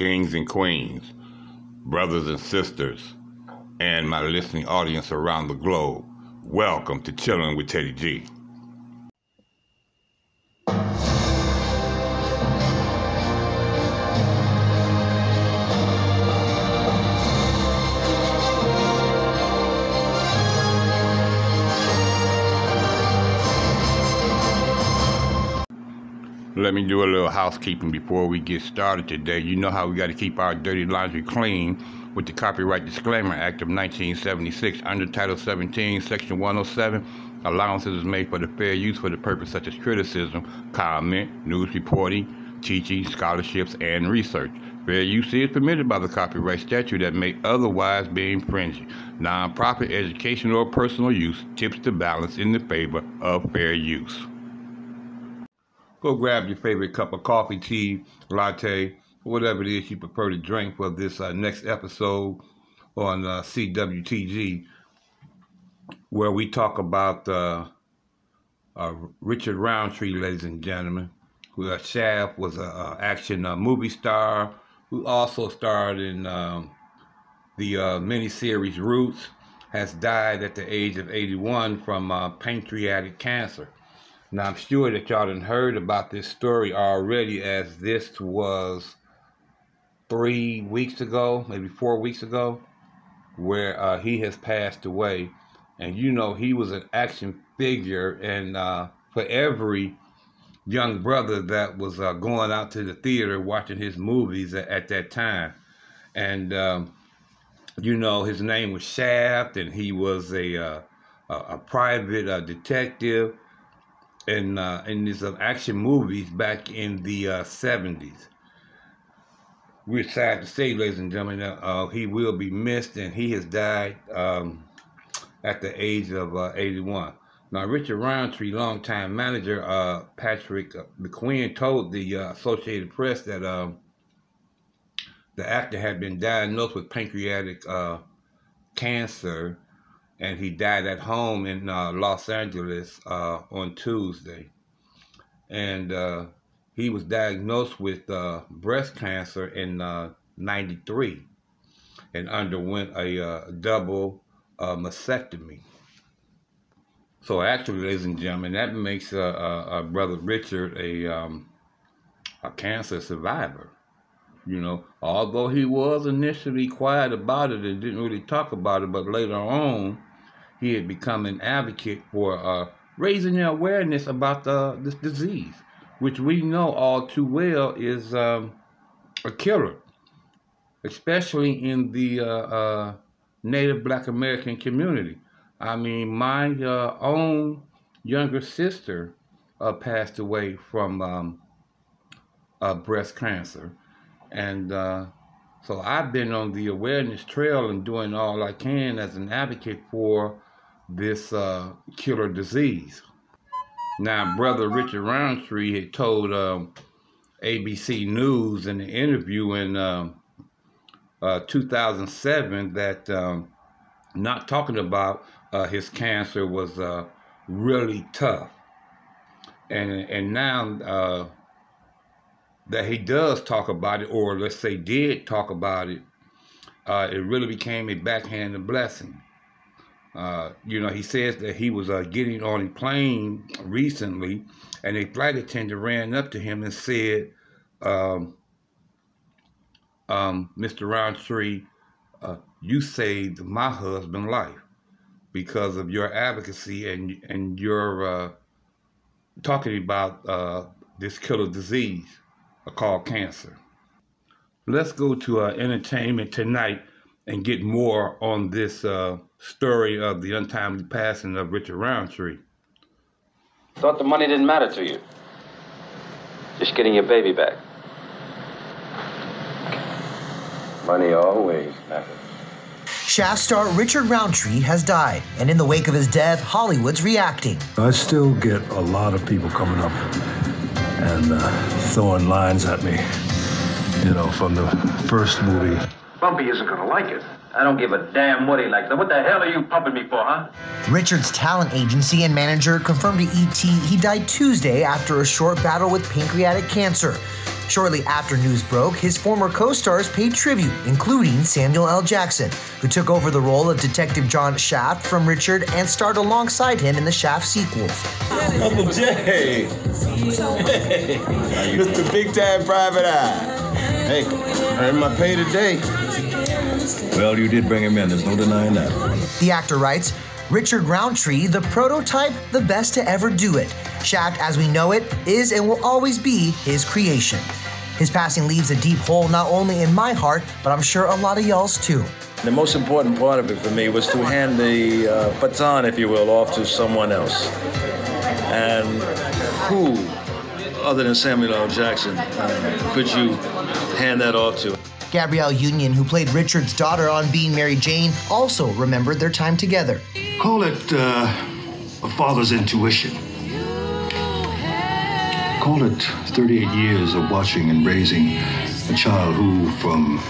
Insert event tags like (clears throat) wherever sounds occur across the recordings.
kings and queens, brothers and sisters, and my listening audience around the globe. Welcome to Chilling with Teddy G. Let me do a little housekeeping before we get started today. You know how we got to keep our dirty laundry clean with the Copyright Disclaimer Act of 1976 under Title 17, Section 107. Allowances is made for the fair use for the purpose such as criticism, comment, news reporting, teaching, scholarships, and research. Fair use is permitted by the copyright statute that may otherwise be infringed. Non-profit, educational, or personal use tips the balance in the favor of fair use. Go grab your favorite cup of coffee, tea, latte, whatever it is you prefer to drink for this uh, next episode on uh, CWTG, where we talk about uh, uh Richard Roundtree, ladies and gentlemen, who uh, Shaft was an action uh, movie star who also starred in um, the miniseries Roots, has died at the age of 81 from pancreatic cancer. Now, I'm sure that y'all done heard about this story already, as this was three weeks ago, maybe four weeks ago, where uh, he has passed away. And you know, he was an action figure, and uh, for every young brother that was uh, going out to the theater watching his movies at, at that time. And, um, you know, his name was Shaft, and he was a, uh, a, a private uh, detective in uh, in these uh, action movies back in the uh, 70s. We're sad to say, ladies and gentlemen, uh, he will be missed, and he has died um, at the age of uh, 81. Now, Richard Roundtree, longtime manager uh, Patrick McQueen, told the Associated Press that um, the actor had been diagnosed with pancreatic cancer and he died at home in uh, Los Angeles uh, on Tuesday. And uh, he was diagnosed with uh, breast cancer in '93 uh, and underwent a uh, double mastectomy. So actually, ladies and gentlemen, that makes brother Richard a um, a cancer survivor. You know, although he was initially quiet about it and didn't really talk about it, but later on, he had become an advocate for uh, raising the awareness about the, this disease, which we know all too well is um, a killer, especially in the uh, uh, Native Black American community. I mean, my uh, own younger sister uh, passed away from um, breast cancer, and uh, so I've been on the awareness trail and doing all I can as an advocate for this uh, killer disease. Now, Brother Richard Roundtree had told um, ABC News in an interview in um, uh, 2007 that um, not talking about uh, his cancer was uh, really tough. And, and now uh, that he does talk about it, or let's say did talk about it, uh, it really became a backhanded blessing. Uh, you know, he says that he was uh, getting on a plane recently, and a flight attendant ran up to him and said, um, um, "Mr. Roundtree, uh, you saved my husband's life because of your advocacy and and your uh, talking about uh, this killer disease called cancer." Let's go to entertainment tonight and get more on this uh, story of the untimely passing of Richard Roundtree. Thought the money didn't matter to you. Just getting your baby back. Money always matters. Shaft star Richard Roundtree has died, and in the wake of his death, Hollywood's reacting. I still get a lot of people coming up and uh, throwing lines at me, you know, from the first movie. Bumpy isn't gonna like it. I don't give a damn what he likes. What the hell are you pumping me for, huh? Richard's talent agency and manager confirmed to ET he died Tuesday after a short battle with pancreatic cancer. Shortly after news broke, his former co stars paid tribute, including Samuel L. Jackson, who took over the role of Detective John Shaft from Richard and starred alongside him in the Shaft sequels. Uncle Jay. (laughs) Hey, Mr. Big Time Private Eye. Hey, earned my pay today. Well, you did bring him in. There's no denying that. The actor writes Richard Roundtree, the prototype, the best to ever do it. Shaft, as we know it, is and will always be his creation. His passing leaves a deep hole not only in my heart, but I'm sure a lot of y'all's too. The most important part of it for me was to hand the uh, baton, if you will, off to someone else. And who, other than Samuel L. Jackson, uh, could you hand that off to? Gabrielle Union, who played Richard's daughter on Being Mary Jane, also remembered their time together. Call it uh, a father's intuition. Call it 38 years of watching and raising a child who, from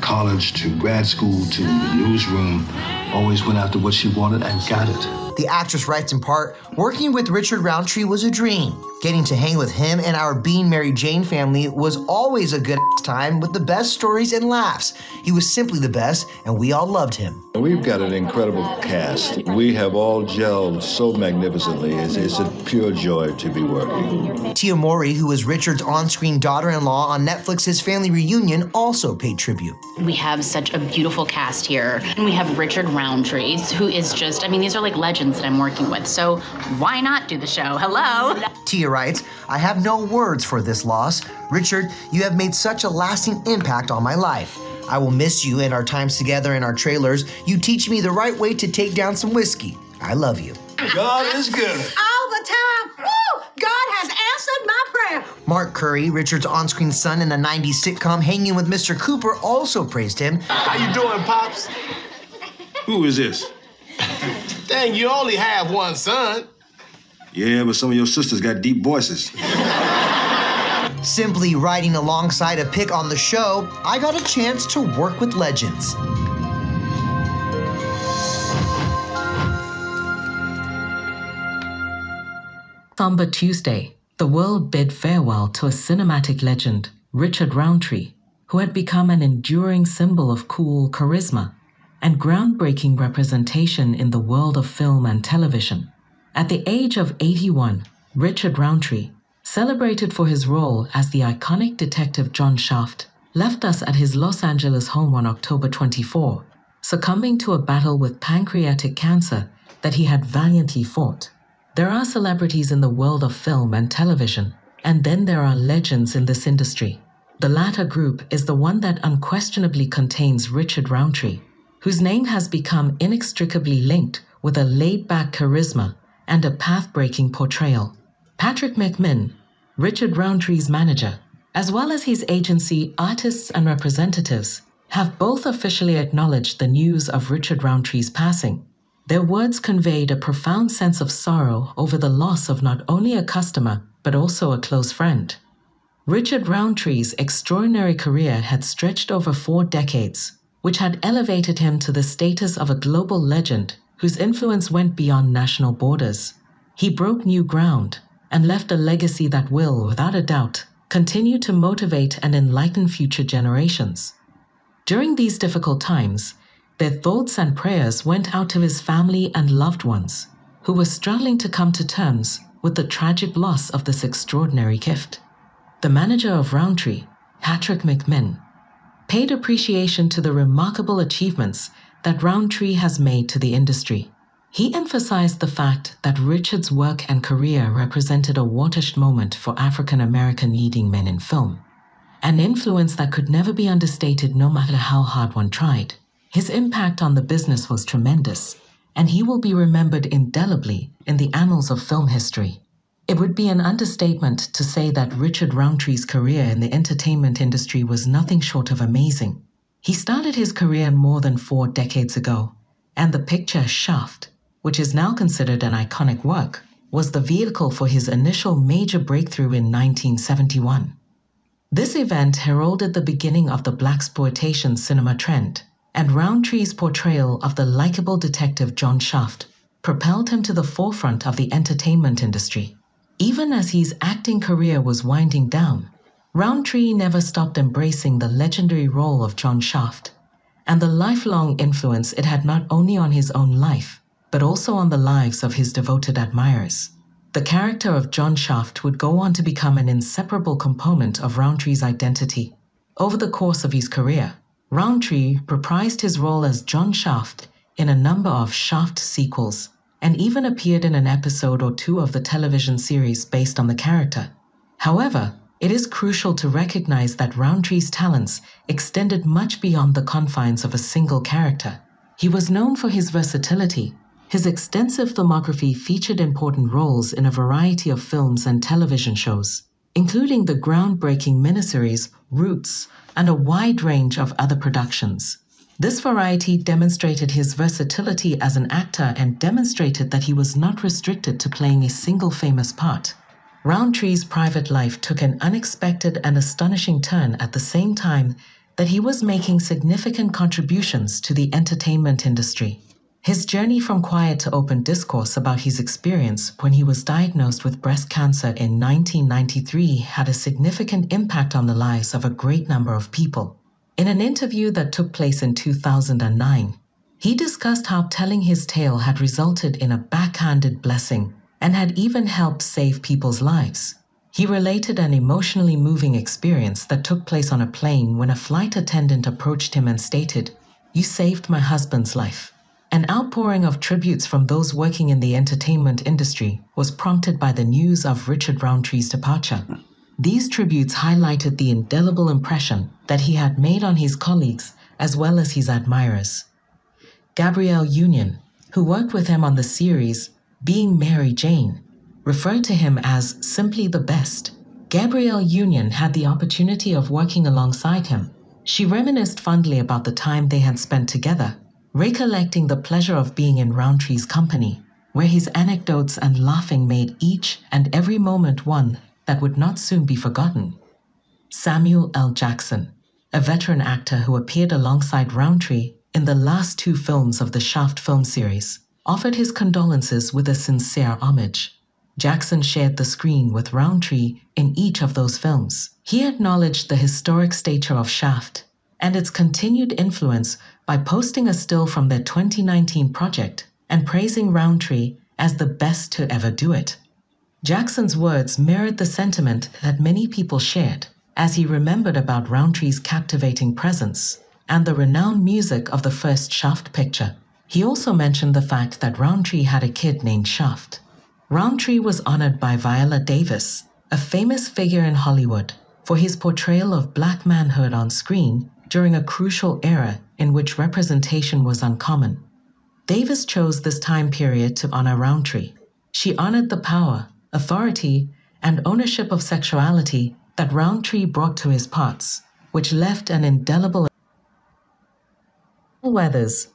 college to grad school to the newsroom, always went after what she wanted and got it. The actress writes in part Working with Richard Roundtree was a dream. Getting to hang with him and our Being Mary Jane family was always a good time with the best stories and laughs. He was simply the best, and we all loved him. We've got an incredible cast. We have all gelled so magnificently. It's, it's a pure joy to be working. Tia Mowry, who was Richard's on screen daughter in law on Netflix's Family Reunion, also paid tribute. We have such a beautiful cast here. And we have Richard Roundtree, who is just, I mean, these are like legends that I'm working with. So why not do the show? Hello. Tia writes, I have no words for this loss. Richard, you have made such a lasting impact on my life. I will miss you and our times together in our trailers. You teach me the right way to take down some whiskey. I love you. God is good. all the time. Woo! God has answered my prayer. Mark Curry, Richard's on screen son in the 90s sitcom Hanging with Mr. Cooper, also praised him. How you doing, Pops? (laughs) Who is this? Dang, you only have one son. Yeah, but some of your sisters got deep voices. Simply riding alongside a pick on the show, I got a chance to work with legends. Somber Tuesday, the world bid farewell to a cinematic legend, Richard Roundtree, who had become an enduring symbol of cool charisma and groundbreaking representation in the world of film and television. At the age of 81, Richard Roundtree, celebrated for his role as the iconic detective John Shaft, left us at his Los Angeles home on October 24, succumbing to a battle with pancreatic cancer that he had valiantly fought. There are celebrities in the world of film and television, and then there are legends in this industry. The latter group is the one that unquestionably contains Richard Roundtree, whose name has become inextricably linked with a laid back charisma and a path breaking portrayal. Patrick McMinn, Richard Roundtree's manager, as well as his agency Artists and Representatives, have both officially acknowledged the news of Richard Roundtree's passing. Their words conveyed a profound sense of sorrow over the loss of not only a customer, but also a close friend. Richard Roundtree's extraordinary career had stretched over four decades, which had elevated him to the status of a global legend whose influence went beyond national borders. He broke new ground and left a legacy that will, without a doubt, continue to motivate and enlighten future generations. During these difficult times, their thoughts and prayers went out to his family and loved ones who were struggling to come to terms with the tragic loss of this extraordinary gift. The manager of Roundtree, Patrick McMinn, paid appreciation to the remarkable achievements that Roundtree has made to the industry. He emphasized the fact that Richard's work and career represented a watershed moment for African American leading men in film, an influence that could never be understated no matter how hard one tried. His impact on the business was tremendous, and he will be remembered indelibly in the annals of film history. It would be an understatement to say that Richard Roundtree's career in the entertainment industry was nothing short of amazing. He started his career more than four decades ago, and the picture Shaft, which is now considered an iconic work, was the vehicle for his initial major breakthrough in 1971. This event heralded the beginning of the blaxploitation cinema trend, and Roundtree's portrayal of the likable detective John Shaft propelled him to the forefront of the entertainment industry. Even as his acting career was winding down, Roundtree never stopped embracing the legendary role of John Shaft and the lifelong influence it had not only on his own life, but also on the lives of his devoted admirers. The character of John Shaft would go on to become an inseparable component of Roundtree's identity. Over the course of his career, Roundtree reprised his role as John Shaft in a number of Shaft sequels and even appeared in an episode or two of the television series based on the character. However, it is crucial to recognize that Roundtree's talents extended much beyond the confines of a single character. He was known for his versatility. His extensive filmography featured important roles in a variety of films and television shows, including the groundbreaking miniseries Roots and a wide range of other productions. This variety demonstrated his versatility as an actor and demonstrated that he was not restricted to playing a single famous part. Roundtree's private life took an unexpected and astonishing turn at the same time that he was making significant contributions to the entertainment industry. His journey from quiet to open discourse about his experience when he was diagnosed with breast cancer in 1993 had a significant impact on the lives of a great number of people. In an interview that took place in 2009, he discussed how telling his tale had resulted in a backhanded blessing and had even helped save people's lives. He related an emotionally moving experience that took place on a plane when a flight attendant approached him and stated, You saved my husband's life. An outpouring of tributes from those working in the entertainment industry was prompted by the news of Richard Roundtree's departure. These tributes highlighted the indelible impression that he had made on his colleagues as well as his admirers. Gabrielle Union, who worked with him on the series Being Mary Jane, referred to him as simply the best. Gabrielle Union had the opportunity of working alongside him. She reminisced fondly about the time they had spent together, recollecting the pleasure of being in Roundtree's company, where his anecdotes and laughing made each and every moment one that would not soon be forgotten. Samuel L. Jackson, a veteran actor who appeared alongside Roundtree in the last two films of the Shaft film series, offered his condolences with a sincere homage. Jackson shared the screen with Roundtree in each of those films. He acknowledged the historic stature of Shaft and its continued influence by posting a still from their 2019 project and praising Roundtree as the best to ever do it. Jackson's words mirrored the sentiment that many people shared as he remembered about Roundtree's captivating presence and the renowned music of the first Shaft picture. He also mentioned the fact that Roundtree had a kid named Shaft. Roundtree was honored by Viola Davis, a famous figure in Hollywood, for his portrayal of black manhood on screen during a crucial era in which representation was uncommon. Davis chose this time period to honor Roundtree. She honored the power, authority, and ownership of sexuality that Roundtree brought to his parts, which left an indelible. Weathers,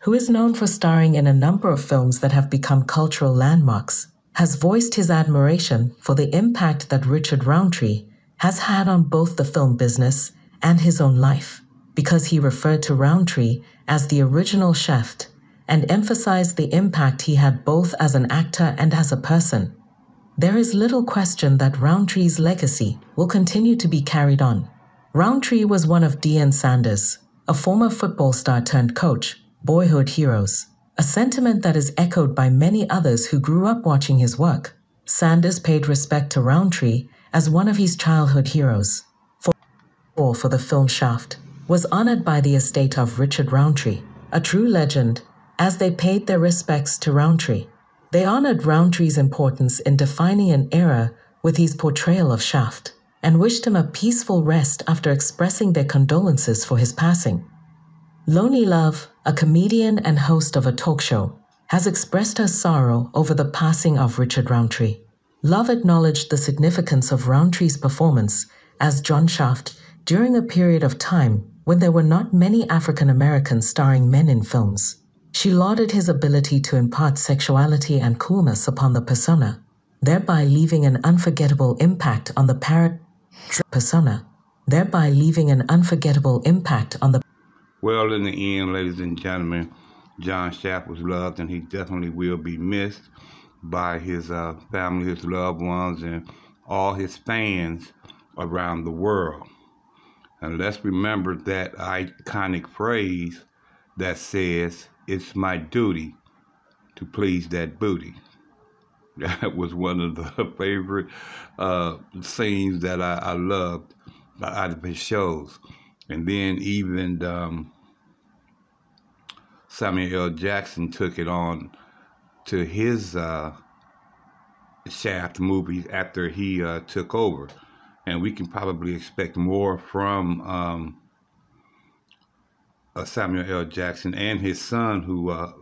who is known for starring in a number of films that have become cultural landmarks, has voiced his admiration for the impact that Richard Roundtree has had on both the film business and his own life, because he referred to Roundtree as the original Shaft and emphasized the impact he had both as an actor and as a person. There is little question that Roundtree's legacy will continue to be carried on. Roundtree was one of Deion Sanders, a former football star turned coach, boyhood heroes, a sentiment that is echoed by many others who grew up watching his work. Sanders paid respect to Roundtree as one of his childhood heroes. For, for the film Shaft was honored by the estate of Richard Roundtree, a true legend, as they paid their respects to Roundtree. They honored Roundtree's importance in defining an era with his portrayal of Shaft and wished him a peaceful rest after expressing their condolences for his passing. Loni Love, a comedian and host of a talk show, has expressed her sorrow over the passing of Richard Roundtree. Love acknowledged the significance of Roundtree's performance as John Shaft during a period of time when there were not many African Americans starring men in films. She lauded his ability to impart sexuality and coolness upon the persona, thereby leaving an unforgettable impact on the parent persona, thereby leaving an unforgettable impact on the. Well, in the end, ladies and gentlemen, John Shaft was loved, and he definitely will be missed by his uh, family, his loved ones, and all his fans around the world. And let's remember that iconic phrase that says, It's my duty to please that booty. (laughs) That was one of the (laughs) favorite uh, scenes that I, I loved out of his shows. And then even um, Samuel L. Jackson took it on to his uh, Shaft movies after he uh, took over. And we can probably expect more from um, uh, Samuel L. Jackson and his son, who uh,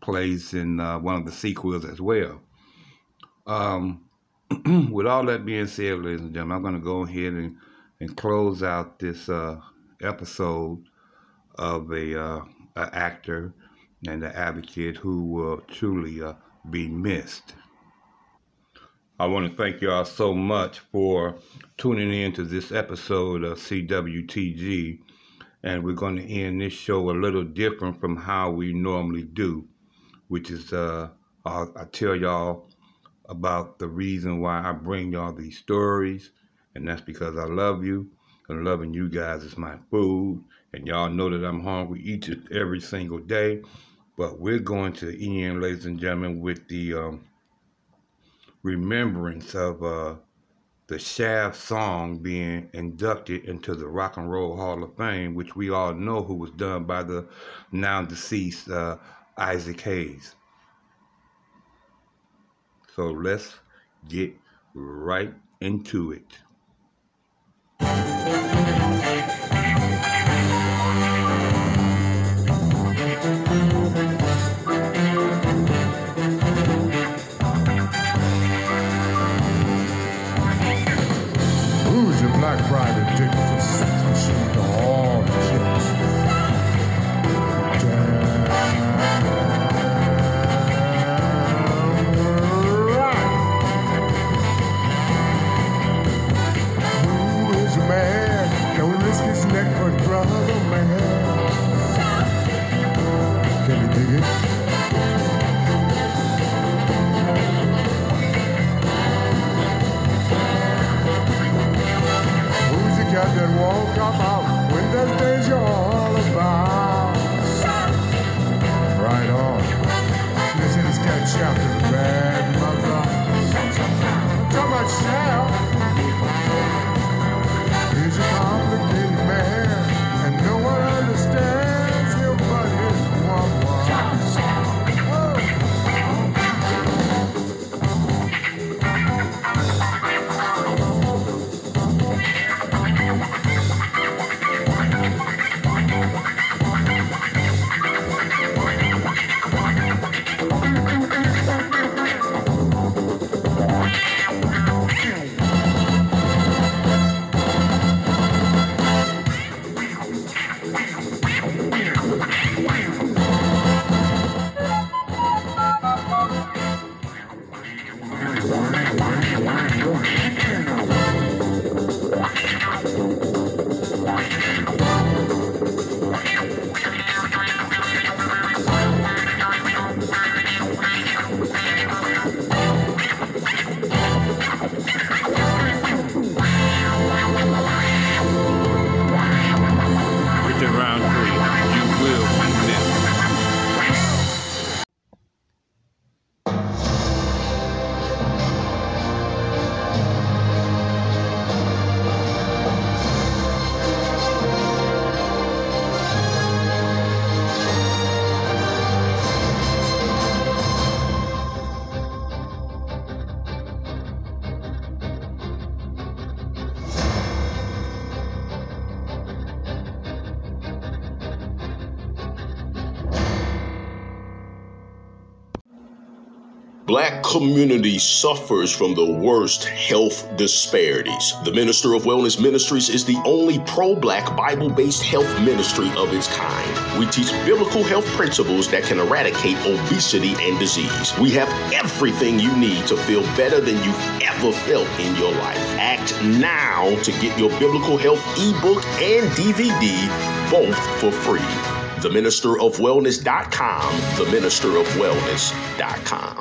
plays in uh, one of the sequels as well. Um, (clears throat) with all that being said, ladies and gentlemen, I'm going to go ahead and, and close out this uh, episode of a, uh, a, actor and an advocate who will truly uh, be missed. I want to thank y'all so much for tuning in to this episode of CWTG. And we're going to end this show a little different from how we normally do, which is uh, I'll, I'll tell y'all about the reason why I bring y'all these stories, and that's because I love you, and loving you guys is my food, and y'all know that I'm hungry each and every single day. But we're going to end, ladies and gentlemen, with the um, remembrance of uh, the Shaft song being inducted into the Rock and Roll Hall of Fame, which we all know who was done by the now deceased uh, Isaac Hayes. So let's get right into it. Thank you. Black community suffers from the worst health disparities. The Minister of Wellness Ministries is the only pro black Bible based health ministry of its kind. We teach biblical health principles that can eradicate obesity and disease. We have everything you need to feel better than you've ever felt in your life. Act now to get your biblical health ebook and DVD both for free. TheMinisterofWellness.com, TheMinisterofWellness.com.